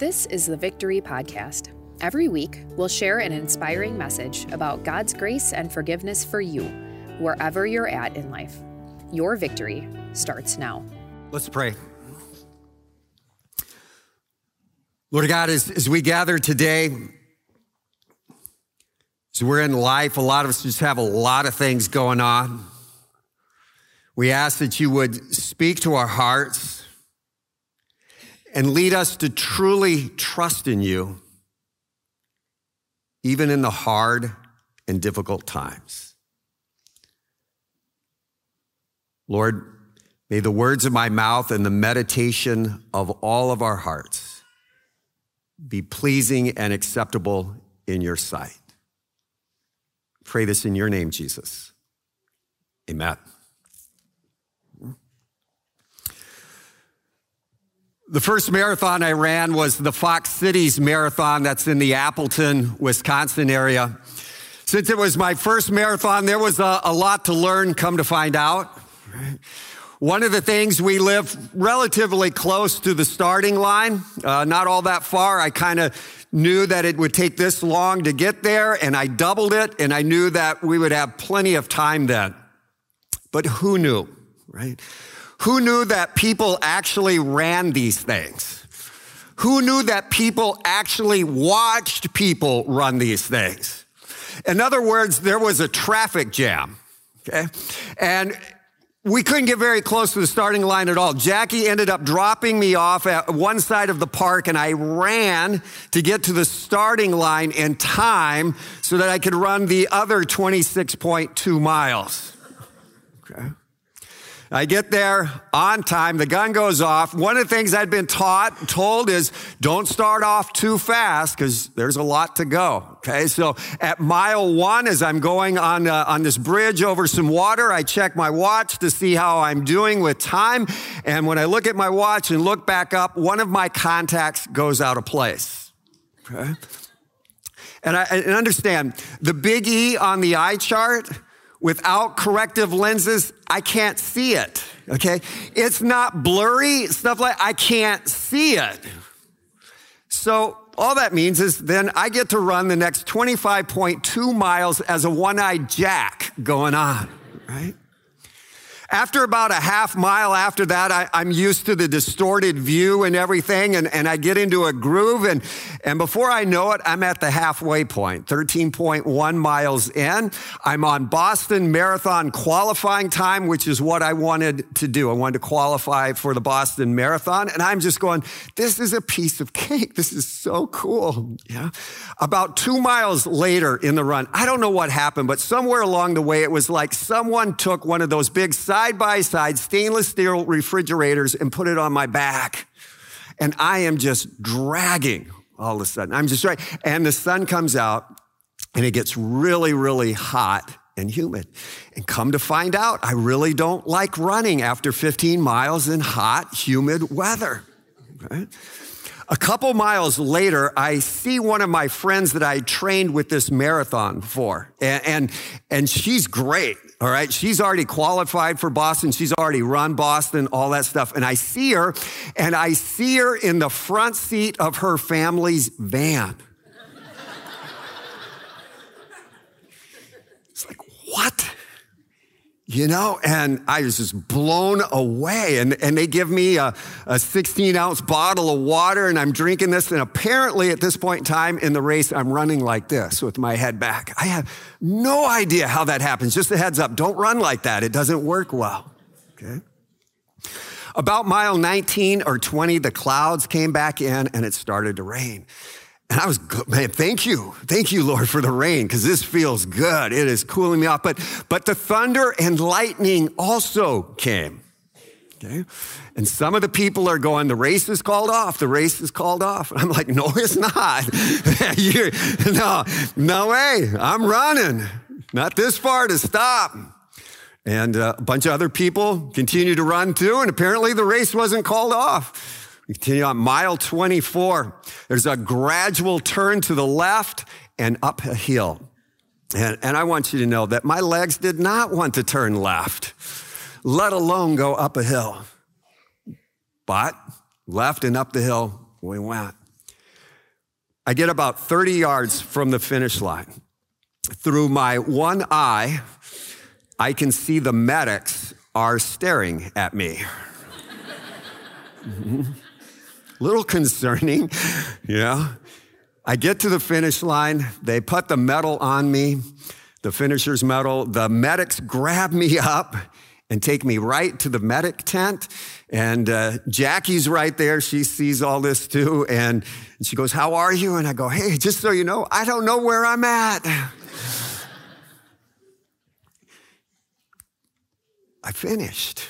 This is the Victory Podcast. Every week, we'll share an inspiring message about God's grace and forgiveness for you, wherever you're at in life. Your victory starts now. Let's pray. Lord God, as, as we gather today, as we're in life, a lot of us just have a lot of things going on. We ask that you would speak to our hearts and lead us to truly trust in you, even in the hard and difficult times. Lord, may the words of my mouth and the meditation of all of our hearts be pleasing and acceptable in your sight. Pray this in your name, Jesus. Amen. The first marathon I ran was the Fox Cities Marathon that's in the Appleton, Wisconsin area. Since it was my first marathon, there was a, a lot to learn, come to find out. One of the things we live relatively close to the starting line, uh, not all that far. I kind of knew that it would take this long to get there, and I doubled it, and I knew that we would have plenty of time then. But who knew, right? Who knew that people actually ran these things? Who knew that people actually watched people run these things? In other words, there was a traffic jam. Okay. And we couldn't get very close to the starting line at all. Jackie ended up dropping me off at one side of the park and I ran to get to the starting line in time so that I could run the other 26.2 miles. Okay. I get there on time. The gun goes off. One of the things I'd been taught, told is don't start off too fast because there's a lot to go. Okay. So at mile one, as I'm going on, uh, on this bridge over some water, I check my watch to see how I'm doing with time. And when I look at my watch and look back up, one of my contacts goes out of place. Okay. And I and understand the big E on the eye chart, without corrective lenses, I can't see it. Okay. It's not blurry, stuff like I can't see it. So all that means is then I get to run the next 25.2 miles as a one-eyed jack going on, right? After about a half mile after that, I, am used to the distorted view and everything, and, and I get into a groove, and, and before I know it, I'm at the halfway point, 13.1 miles in. I'm on Boston Marathon qualifying time, which is what I wanted to do. I wanted to qualify for the Boston Marathon, and I'm just going, this is a piece of cake. This is so cool. Yeah. About two miles later in the run, I don't know what happened, but somewhere along the way, it was like someone took one of those big side by side stainless steel refrigerators and put it on my back. And I am just dragging all of a sudden. I'm just right. And the sun comes out and it gets really, really hot and humid. And come to find out, I really don't like running after 15 miles in hot, humid weather. A couple miles later, I see one of my friends that I trained with this marathon for. And, and, and she's great. All right. She's already qualified for Boston. She's already run Boston, all that stuff. And I see her and I see her in the front seat of her family's van. It's like, what? You know, and I was just blown away. And, and they give me a, a 16 ounce bottle of water and I'm drinking this. And apparently at this point in time in the race, I'm running like this with my head back. I have no idea how that happens. Just a heads up. Don't run like that. It doesn't work well. Okay. About mile 19 or 20, the clouds came back in and it started to rain. And I was man, thank you. Thank you, Lord, for the rain, because this feels good. It is cooling me off. But, but the thunder and lightning also came. Okay. And some of the people are going, the race is called off. The race is called off. And I'm like, no, it's not. no, no way. I'm running. Not this far to stop. And uh, a bunch of other people continue to run too. And apparently the race wasn't called off. Continue on mile 24. There's a gradual turn to the left and up a hill. And, and I want you to know that my legs did not want to turn left, let alone go up a hill. But left and up the hill we went. I get about 30 yards from the finish line. Through my one eye, I can see the medics are staring at me. mm-hmm. Little concerning, yeah. I get to the finish line, they put the medal on me, the finisher's medal. The medics grab me up and take me right to the medic tent. And uh, Jackie's right there. She sees all this too. And she goes, How are you? And I go, Hey, just so you know, I don't know where I'm at. I finished.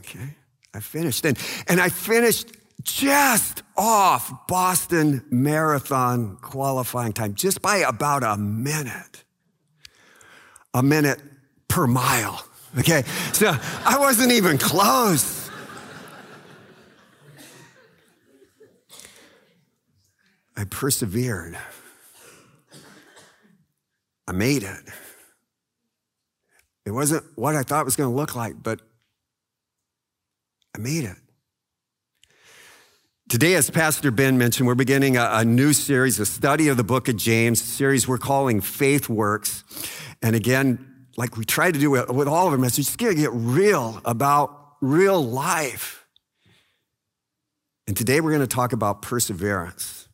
Okay. I finished. And, and I finished just off Boston Marathon qualifying time, just by about a minute. A minute per mile. Okay. So I wasn't even close. I persevered. I made it. It wasn't what I thought it was going to look like, but I made it. Today, as Pastor Ben mentioned, we're beginning a, a, new series, a study of the book of James, series we're calling Faith Works. And again, like we try to do with, with all of our messages, just gotta get real about real life. And today we're gonna talk about perseverance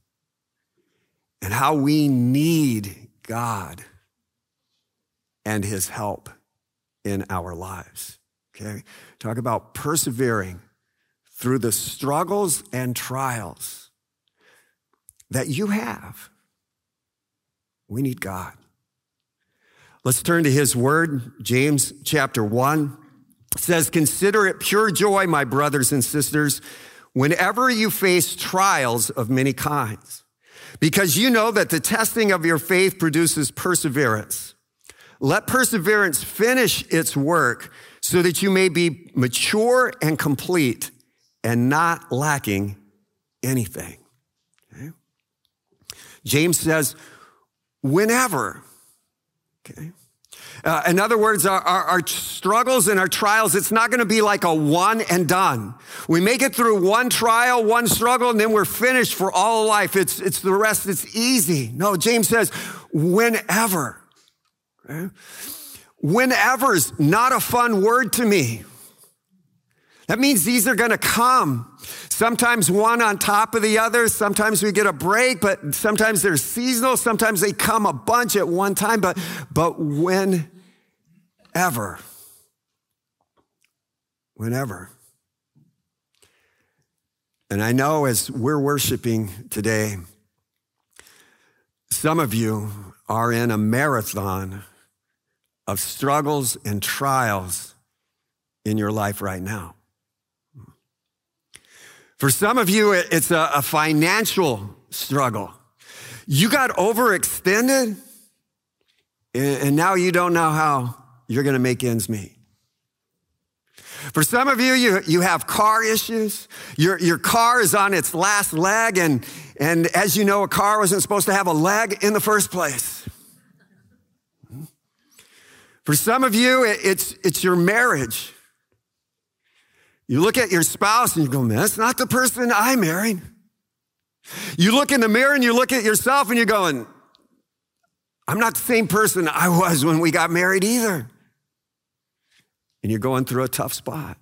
and how we need God and his help in our lives. Okay? Talk about persevering through the struggles and trials that you have. We need God. Let's turn to his word. James chapter 1 says, Consider it pure joy, my brothers and sisters, whenever you face trials of many kinds, because you know that the testing of your faith produces perseverance. Let perseverance finish its work so that you may be mature and complete and not lacking anything. Okay? James says, whenever, okay? Uh, in other words, our, our, our, struggles and our trials, it's not going to be like a one and done. We make it through one trial, one struggle, and then we're finished for all life. It's, it's the rest, it's easy. No, James says, whenever. Okay? Whenever's not a fun word to me. That means these are going to come. Sometimes one on top of the other. Sometimes we get a break, but sometimes they're seasonal. Sometimes they come a bunch at one time, but, but whenever. Whenever. And I know as we're worshiping today, some of you are in a marathon of struggles and trials in your life right now. For some of you, it's a, a financial struggle. You got overextended, and now you don't know how you're going to make ends meet. For some of you, you, you have car issues. Your, your car is on its last leg, and, and as you know, a car wasn't supposed to have a leg in the first place. For some of you, it's, it's your marriage. You look at your spouse and you go, man, that's not the person I married. You look in the mirror and you look at yourself and you're going, I'm not the same person I was when we got married either. And you're going through a tough spot.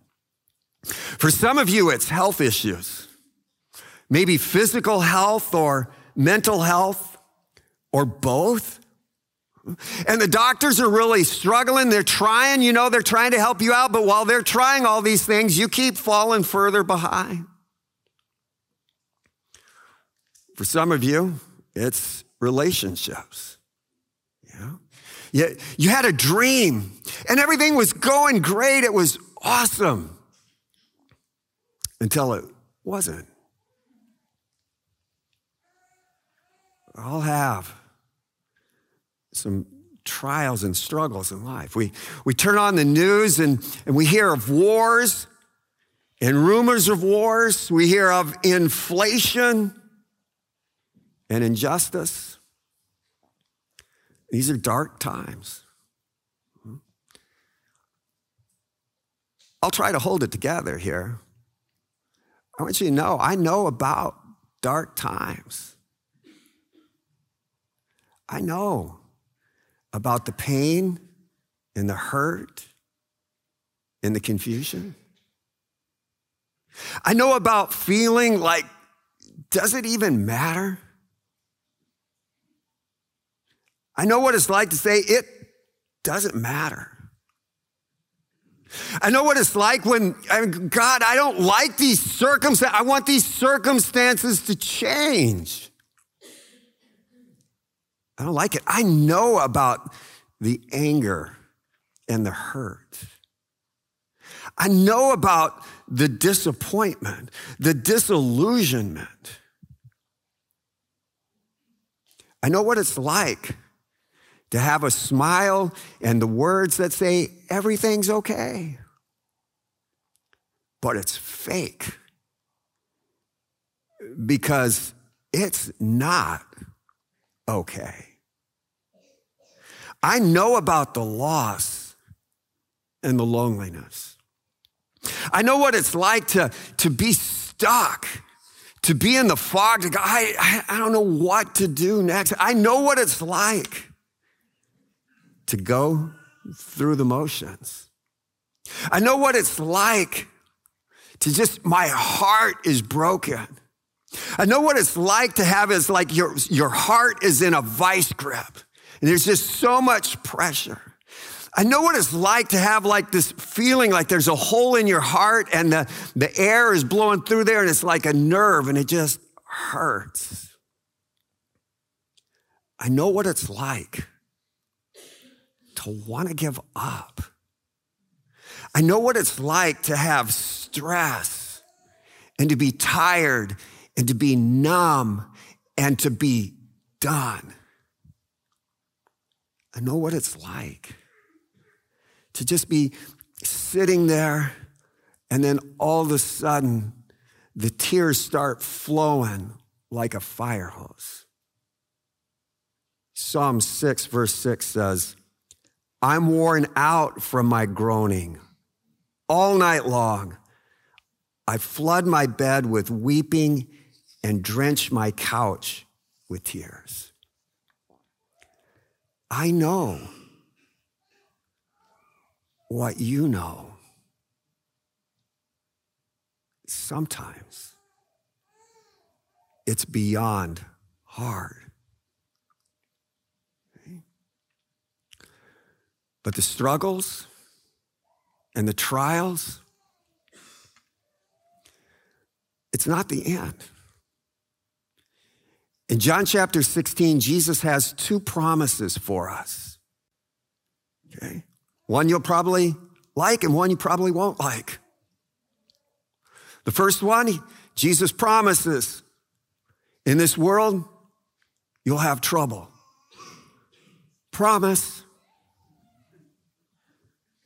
For some of you, it's health issues, maybe physical health or mental health or both. And the doctors are really struggling. They're trying, you know, they're trying to help you out, but while they're trying all these things, you keep falling further behind. For some of you, it's relationships. Yeah. You, you had a dream and everything was going great. It was awesome until it wasn't. I'll have some trials and struggles in life. We, we turn on the news and, and we hear of wars and rumors of wars. We hear of inflation and injustice. These are dark times. I'll try to hold it together here. I want you to know I know about dark times. I know about the pain and the hurt and the confusion. I know about feeling like, does it even matter? I know what it's like to say, it doesn't matter. I know what it's like when, God, I don't like these circumstances. I want these circumstances to change. I don't like it. I know about the anger and the hurt. I know about the disappointment, the disillusionment. I know what it's like to have a smile and the words that say everything's okay. But it's fake because it's not okay. I know about the loss and the loneliness. I know what it's like to, to be stuck, to be in the fog, to go, I, I, don't know what to do next. I know what it's like to go through the motions. I know what it's like to just, my heart is broken. I know what it's like to have is like your, your heart is in a vice grip there's just so much pressure. I know what it's like to have like this feeling like there's a hole in your heart and the, the air is blowing through there and it's like a nerve and it just hurts. I know what it's like to want to give up. I know what it's like to have stress and to be tired and to be numb and to be done. I know what it's like to just be sitting there and then all of a sudden the tears start flowing like a fire hose. Psalm 6, verse 6 says, I'm worn out from my groaning all night long. I flood my bed with weeping and drench my couch with tears. I know what you know. Sometimes it's beyond hard. But the struggles and the trials, it's not the end. In John chapter 16, Jesus has two promises for us. Okay? One you'll probably like and one you probably won't like. The first one, Jesus promises in this world, you'll have trouble. Promise.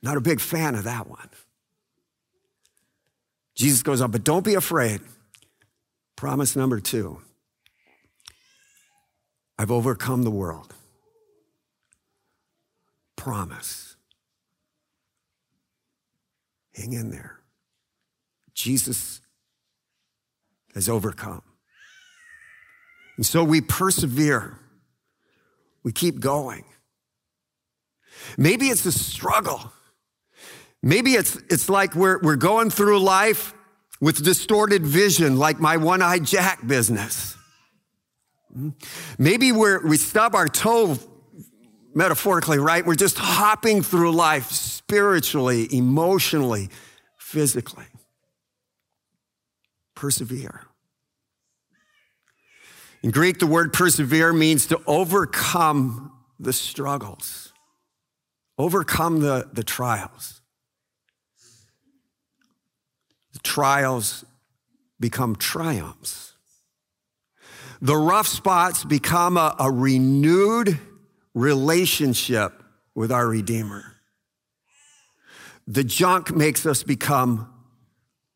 Not a big fan of that one. Jesus goes on, but don't be afraid. Promise number two I've overcome the world. Promise. Hang in there. Jesus has overcome. And so we persevere. We keep going. Maybe it's a struggle. Maybe it's, it's like we're, we're going through life with distorted vision, like my one eyed Jack business. Maybe we're, we stub our toe, metaphorically, right? We're just hopping through life spiritually, emotionally, physically. Persevere. In Greek, the word persevere means to overcome the struggles, overcome the, the trials The trials become triumphs. The rough spots become a, a renewed relationship with our Redeemer. The junk makes us become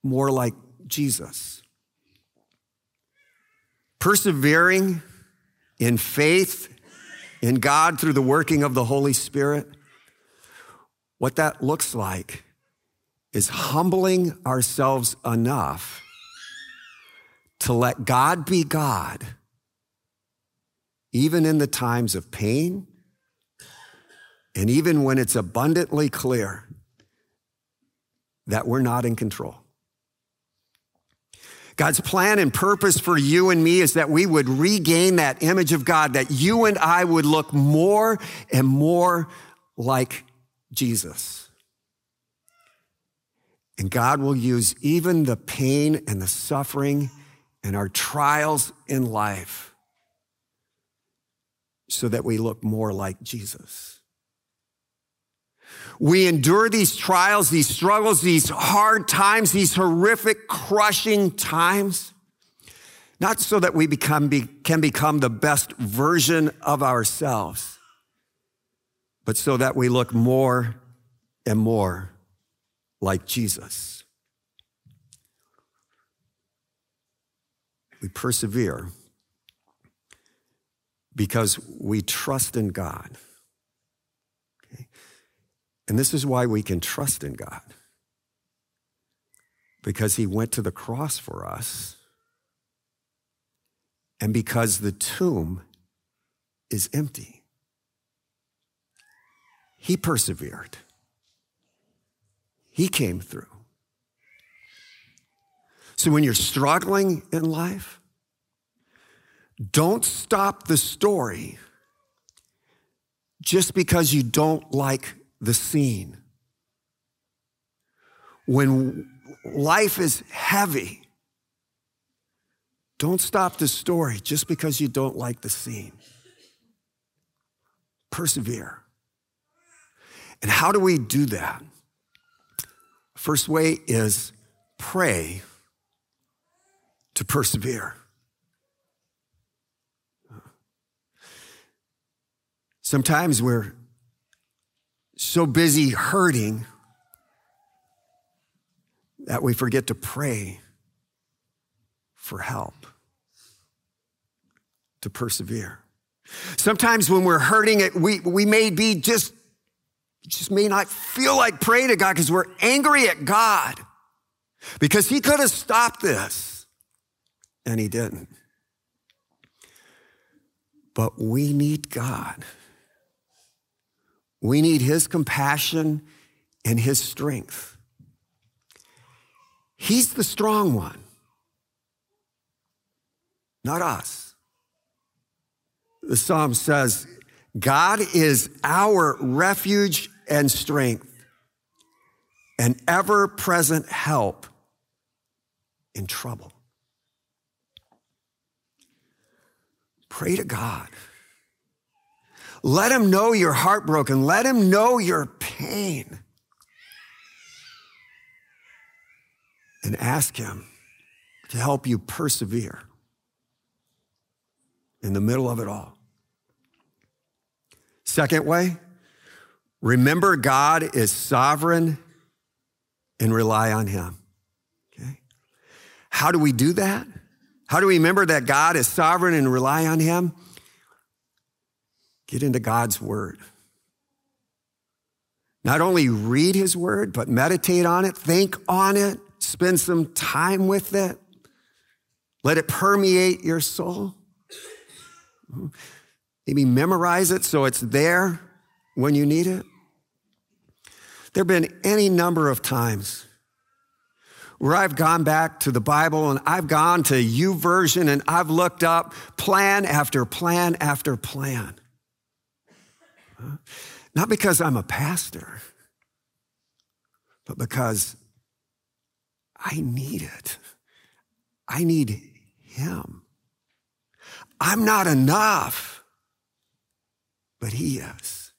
more like Jesus. Persevering in faith in God through the working of the Holy Spirit, what that looks like is humbling ourselves enough to let God be God even in the times of pain, and even when it's abundantly clear that we're not in control. God's plan and purpose for you and me is that we would regain that image of God, that you and I would look more and more like Jesus. And God will use even the pain and the suffering and our trials in life so that we look more like Jesus. We endure these trials, these struggles, these hard times, these horrific, crushing times, not so that we become, be, can become the best version of ourselves, but so that we look more and more like Jesus. We persevere because we trust in God. And this is why we can trust in God. Because he went to the cross for us, and because the tomb is empty. He persevered, he came through. So when you're struggling in life, don't stop the story just because you don't like the scene. When life is heavy, don't stop the story just because you don't like the scene. Persevere. And how do we do that? First way is pray to persevere. Sometimes we're so busy hurting that we forget to pray for help, to persevere. Sometimes when we're hurting it, we, we may be just, just may not feel like praying to God because we're angry at God because he could have stopped this and he didn't. But we need God. We need his compassion and his strength. He's the strong one, not us. The psalm says, God is our refuge and strength, an ever present help in trouble. Pray to God. Let him know you're heartbroken. Let him know your pain. And ask him to help you persevere in the middle of it all. Second way, remember God is sovereign and rely on him. Okay? How do we do that? How do we remember that God is sovereign and rely on him? Get into God's word. Not only read his word, but meditate on it, think on it, spend some time with it. Let it permeate your soul. Maybe memorize it so it's there when you need it. There have been any number of times where I've gone back to the Bible and I've gone to U YouVersion and I've looked up plan after plan after plan. Not because I'm a pastor, but because I need it. I need Him. I'm not enough, but He is.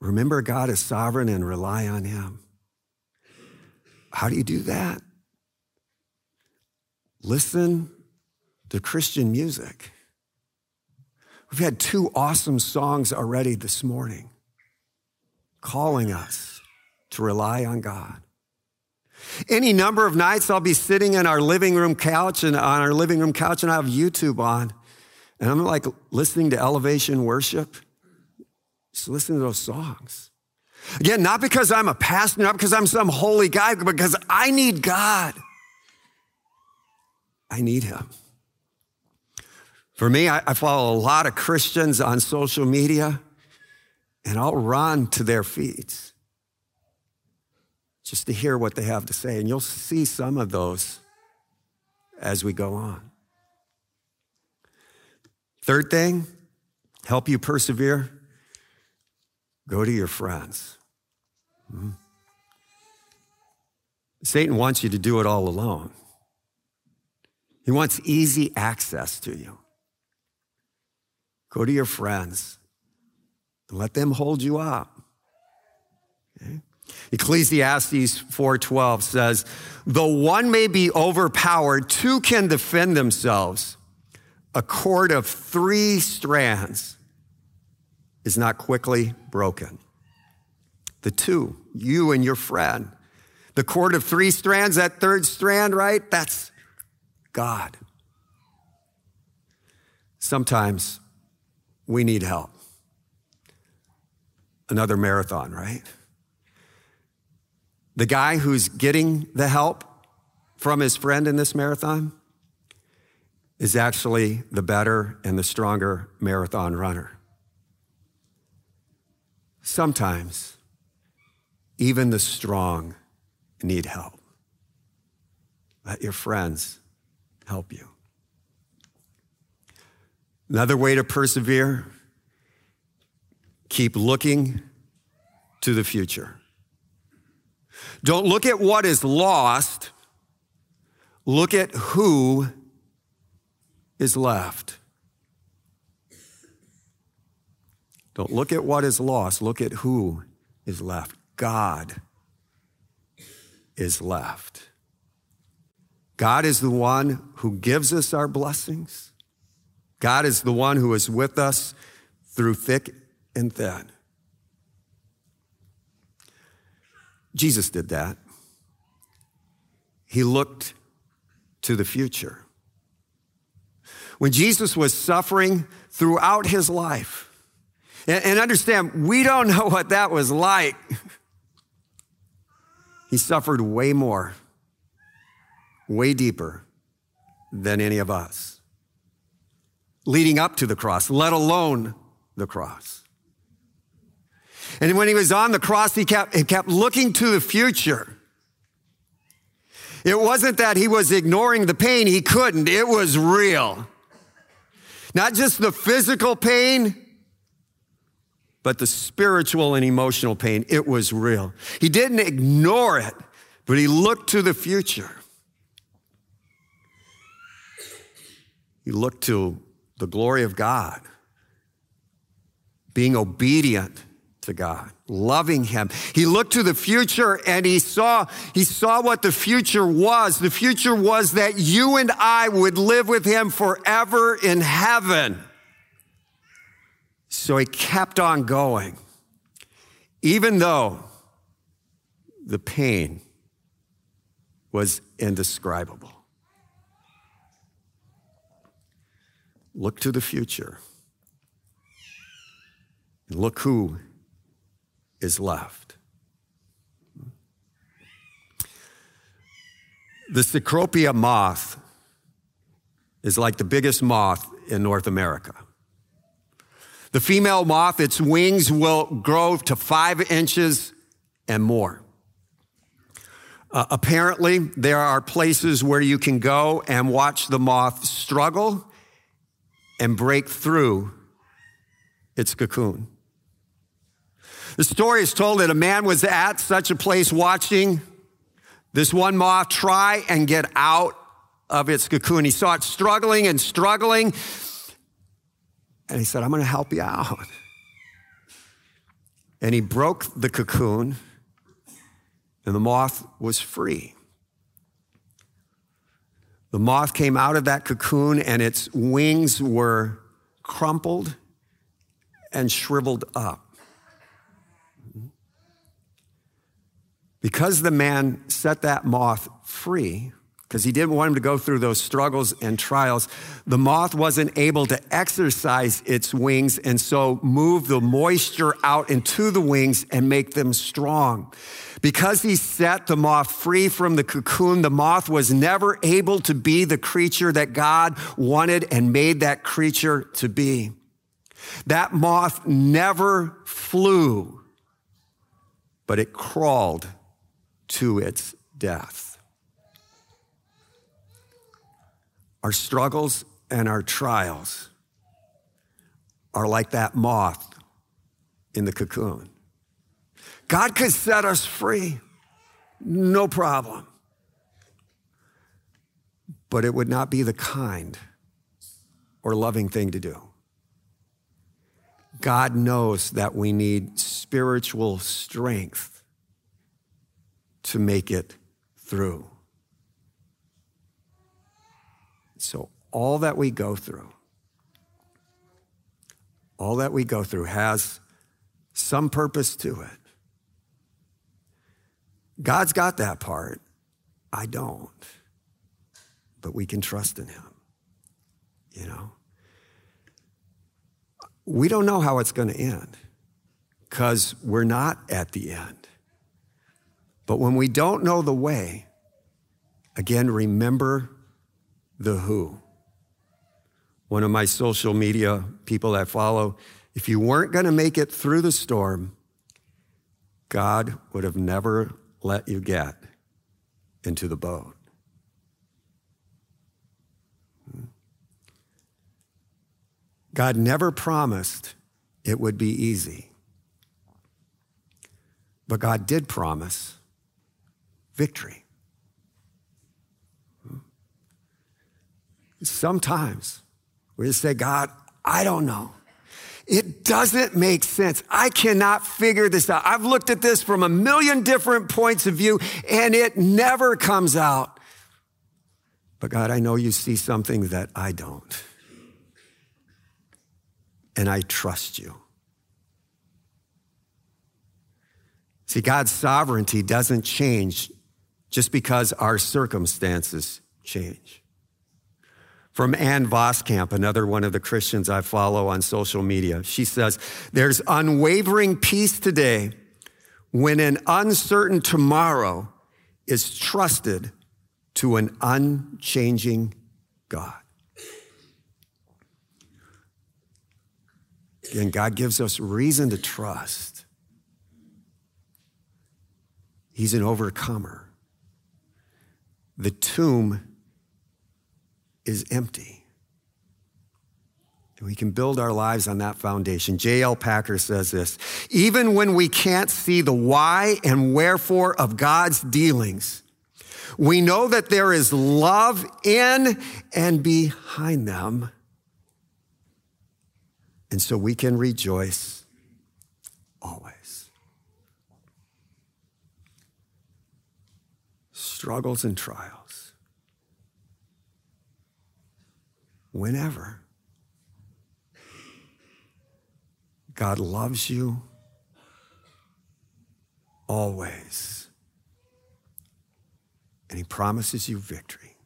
Remember, God is sovereign and rely on Him. How do you do that? Listen to Christian music. We've had two awesome songs already this morning calling us to rely on God. Any number of nights I'll be sitting in our living room couch and on our living room couch and I have YouTube on and I'm like listening to elevation worship. Just listen to those songs. Again, not because I'm a pastor, not because I'm some holy guy, but because I need God. I need him. For me, I, I follow a lot of Christians on social media, and I'll run to their feet just to hear what they have to say. And you'll see some of those as we go on. Third thing, help you persevere, go to your friends. Hmm. Satan wants you to do it all alone. He wants easy access to you. Go to your friends and let them hold you up. Okay? Ecclesiastes 4:12 says, "Though one may be overpowered, two can defend themselves. A cord of 3 strands is not quickly broken." The two, you and your friend. The cord of 3 strands, that third strand, right? That's God. Sometimes we need help. Another marathon, right? The guy who's getting the help from his friend in this marathon is actually the better and the stronger marathon runner. Sometimes, even the strong need help. Let your friends help you. Another way to persevere keep looking to the future. Don't look at what is lost, look at who is left. Don't look at what is lost, look at who is left. God is left. God is the one who gives us our blessings. God is the one who is with us through thick and thin. Jesus did that. He looked to the future. When Jesus was suffering throughout his life, and, understand, we don't know what that was like. He suffered way more way deeper than any of us. Leading up to the cross, let alone the cross. And when he was on the cross, he kept, he kept looking to the future. It wasn't that he was ignoring the pain, he couldn't. It was real. Not just the physical pain, but the spiritual and emotional pain. It was real. He didn't ignore it, but he looked to the future. He looked to the glory of God, being obedient to God, loving him. He looked to the future and he saw he saw what the future was. The future was that you and I would live with him forever in heaven. So he kept on going. Even though the pain was indescribable. Look to the future. And look who is left. The Cecropia moth is like the biggest moth in North America. The female moth, its wings will grow to five inches and more. Uh, apparently, there are places where you can go and watch the moth struggle and break through its cocoon. The story is told that a man was at such a place watching this one moth try and get out of its cocoon. He saw it struggling and struggling, and he said, I'm going to help you out. And he broke the cocoon, and the moth was free. The moth came out of that cocoon and its wings were crumpled and shriveled up. Because the man set that moth free, because he didn't want him to go through those struggles and trials. The moth wasn't able to exercise its wings and so move the moisture out into the wings and make them strong. Because he set the moth free from the cocoon, the moth was never able to be the creature that God wanted and made that creature to be. That moth never flew, but it crawled to its death. Our struggles and our trials are like that moth in the cocoon. God could set us free, no problem. But it would not be the kind or loving thing to do. God knows that we need spiritual strength to make it through. So, all that we go through, all that we go through has some purpose to it. God's got that part. I don't. But we can trust in Him. You know? We don't know how it's going to end because we're not at the end. But when we don't know the way, again, remember the who. One of my social media people that follow, if you weren't going to make it through the storm, God would have never let you get into the boat. God never promised it would be easy. But God did promise victory. Sometimes we just say, God, I don't know. It doesn't make sense. I cannot figure this out. I've looked at this from a million different points of view and it never comes out. But God, I know you see something that I don't. And I trust you. See, God's sovereignty doesn't change just because our circumstances change. From Ann Voskamp, another one of the Christians I follow on social media. She says, There's unwavering peace today when an uncertain tomorrow is trusted to an unchanging God. Again, God gives us reason to trust. He's an overcomer. The tomb is empty. And we can build our lives on that foundation. J.I. Packer says this even when we can't see the why and wherefore of God's dealings, we know that there is love in and behind them. And so we can rejoice always. Struggles and trials whenever. God loves you always. And He promises you victory.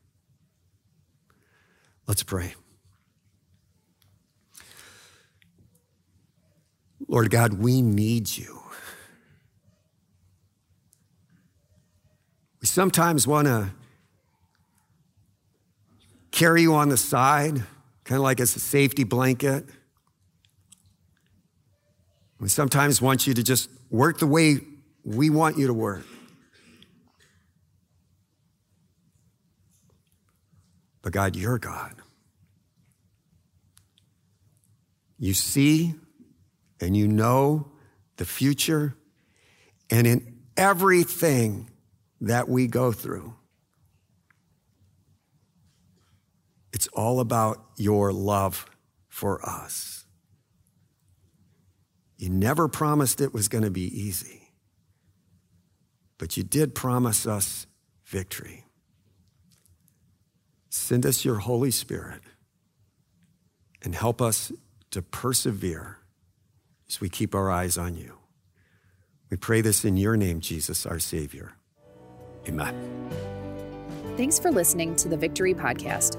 Let's pray. Lord God, we need you. We sometimes want to carry you on the side, kind of like as a safety blanket. We sometimes want you to just work the way we want you to work. But God, you're God. You see and you know the future, and in everything that we go through, It's all about your love for us. You never promised it was going to be easy, but you did promise us victory. Send us your Holy Spirit and help us to persevere as we keep our eyes on you. We pray this in your name, Jesus, our Savior. Amen. Thanks for listening to the Victory Podcast,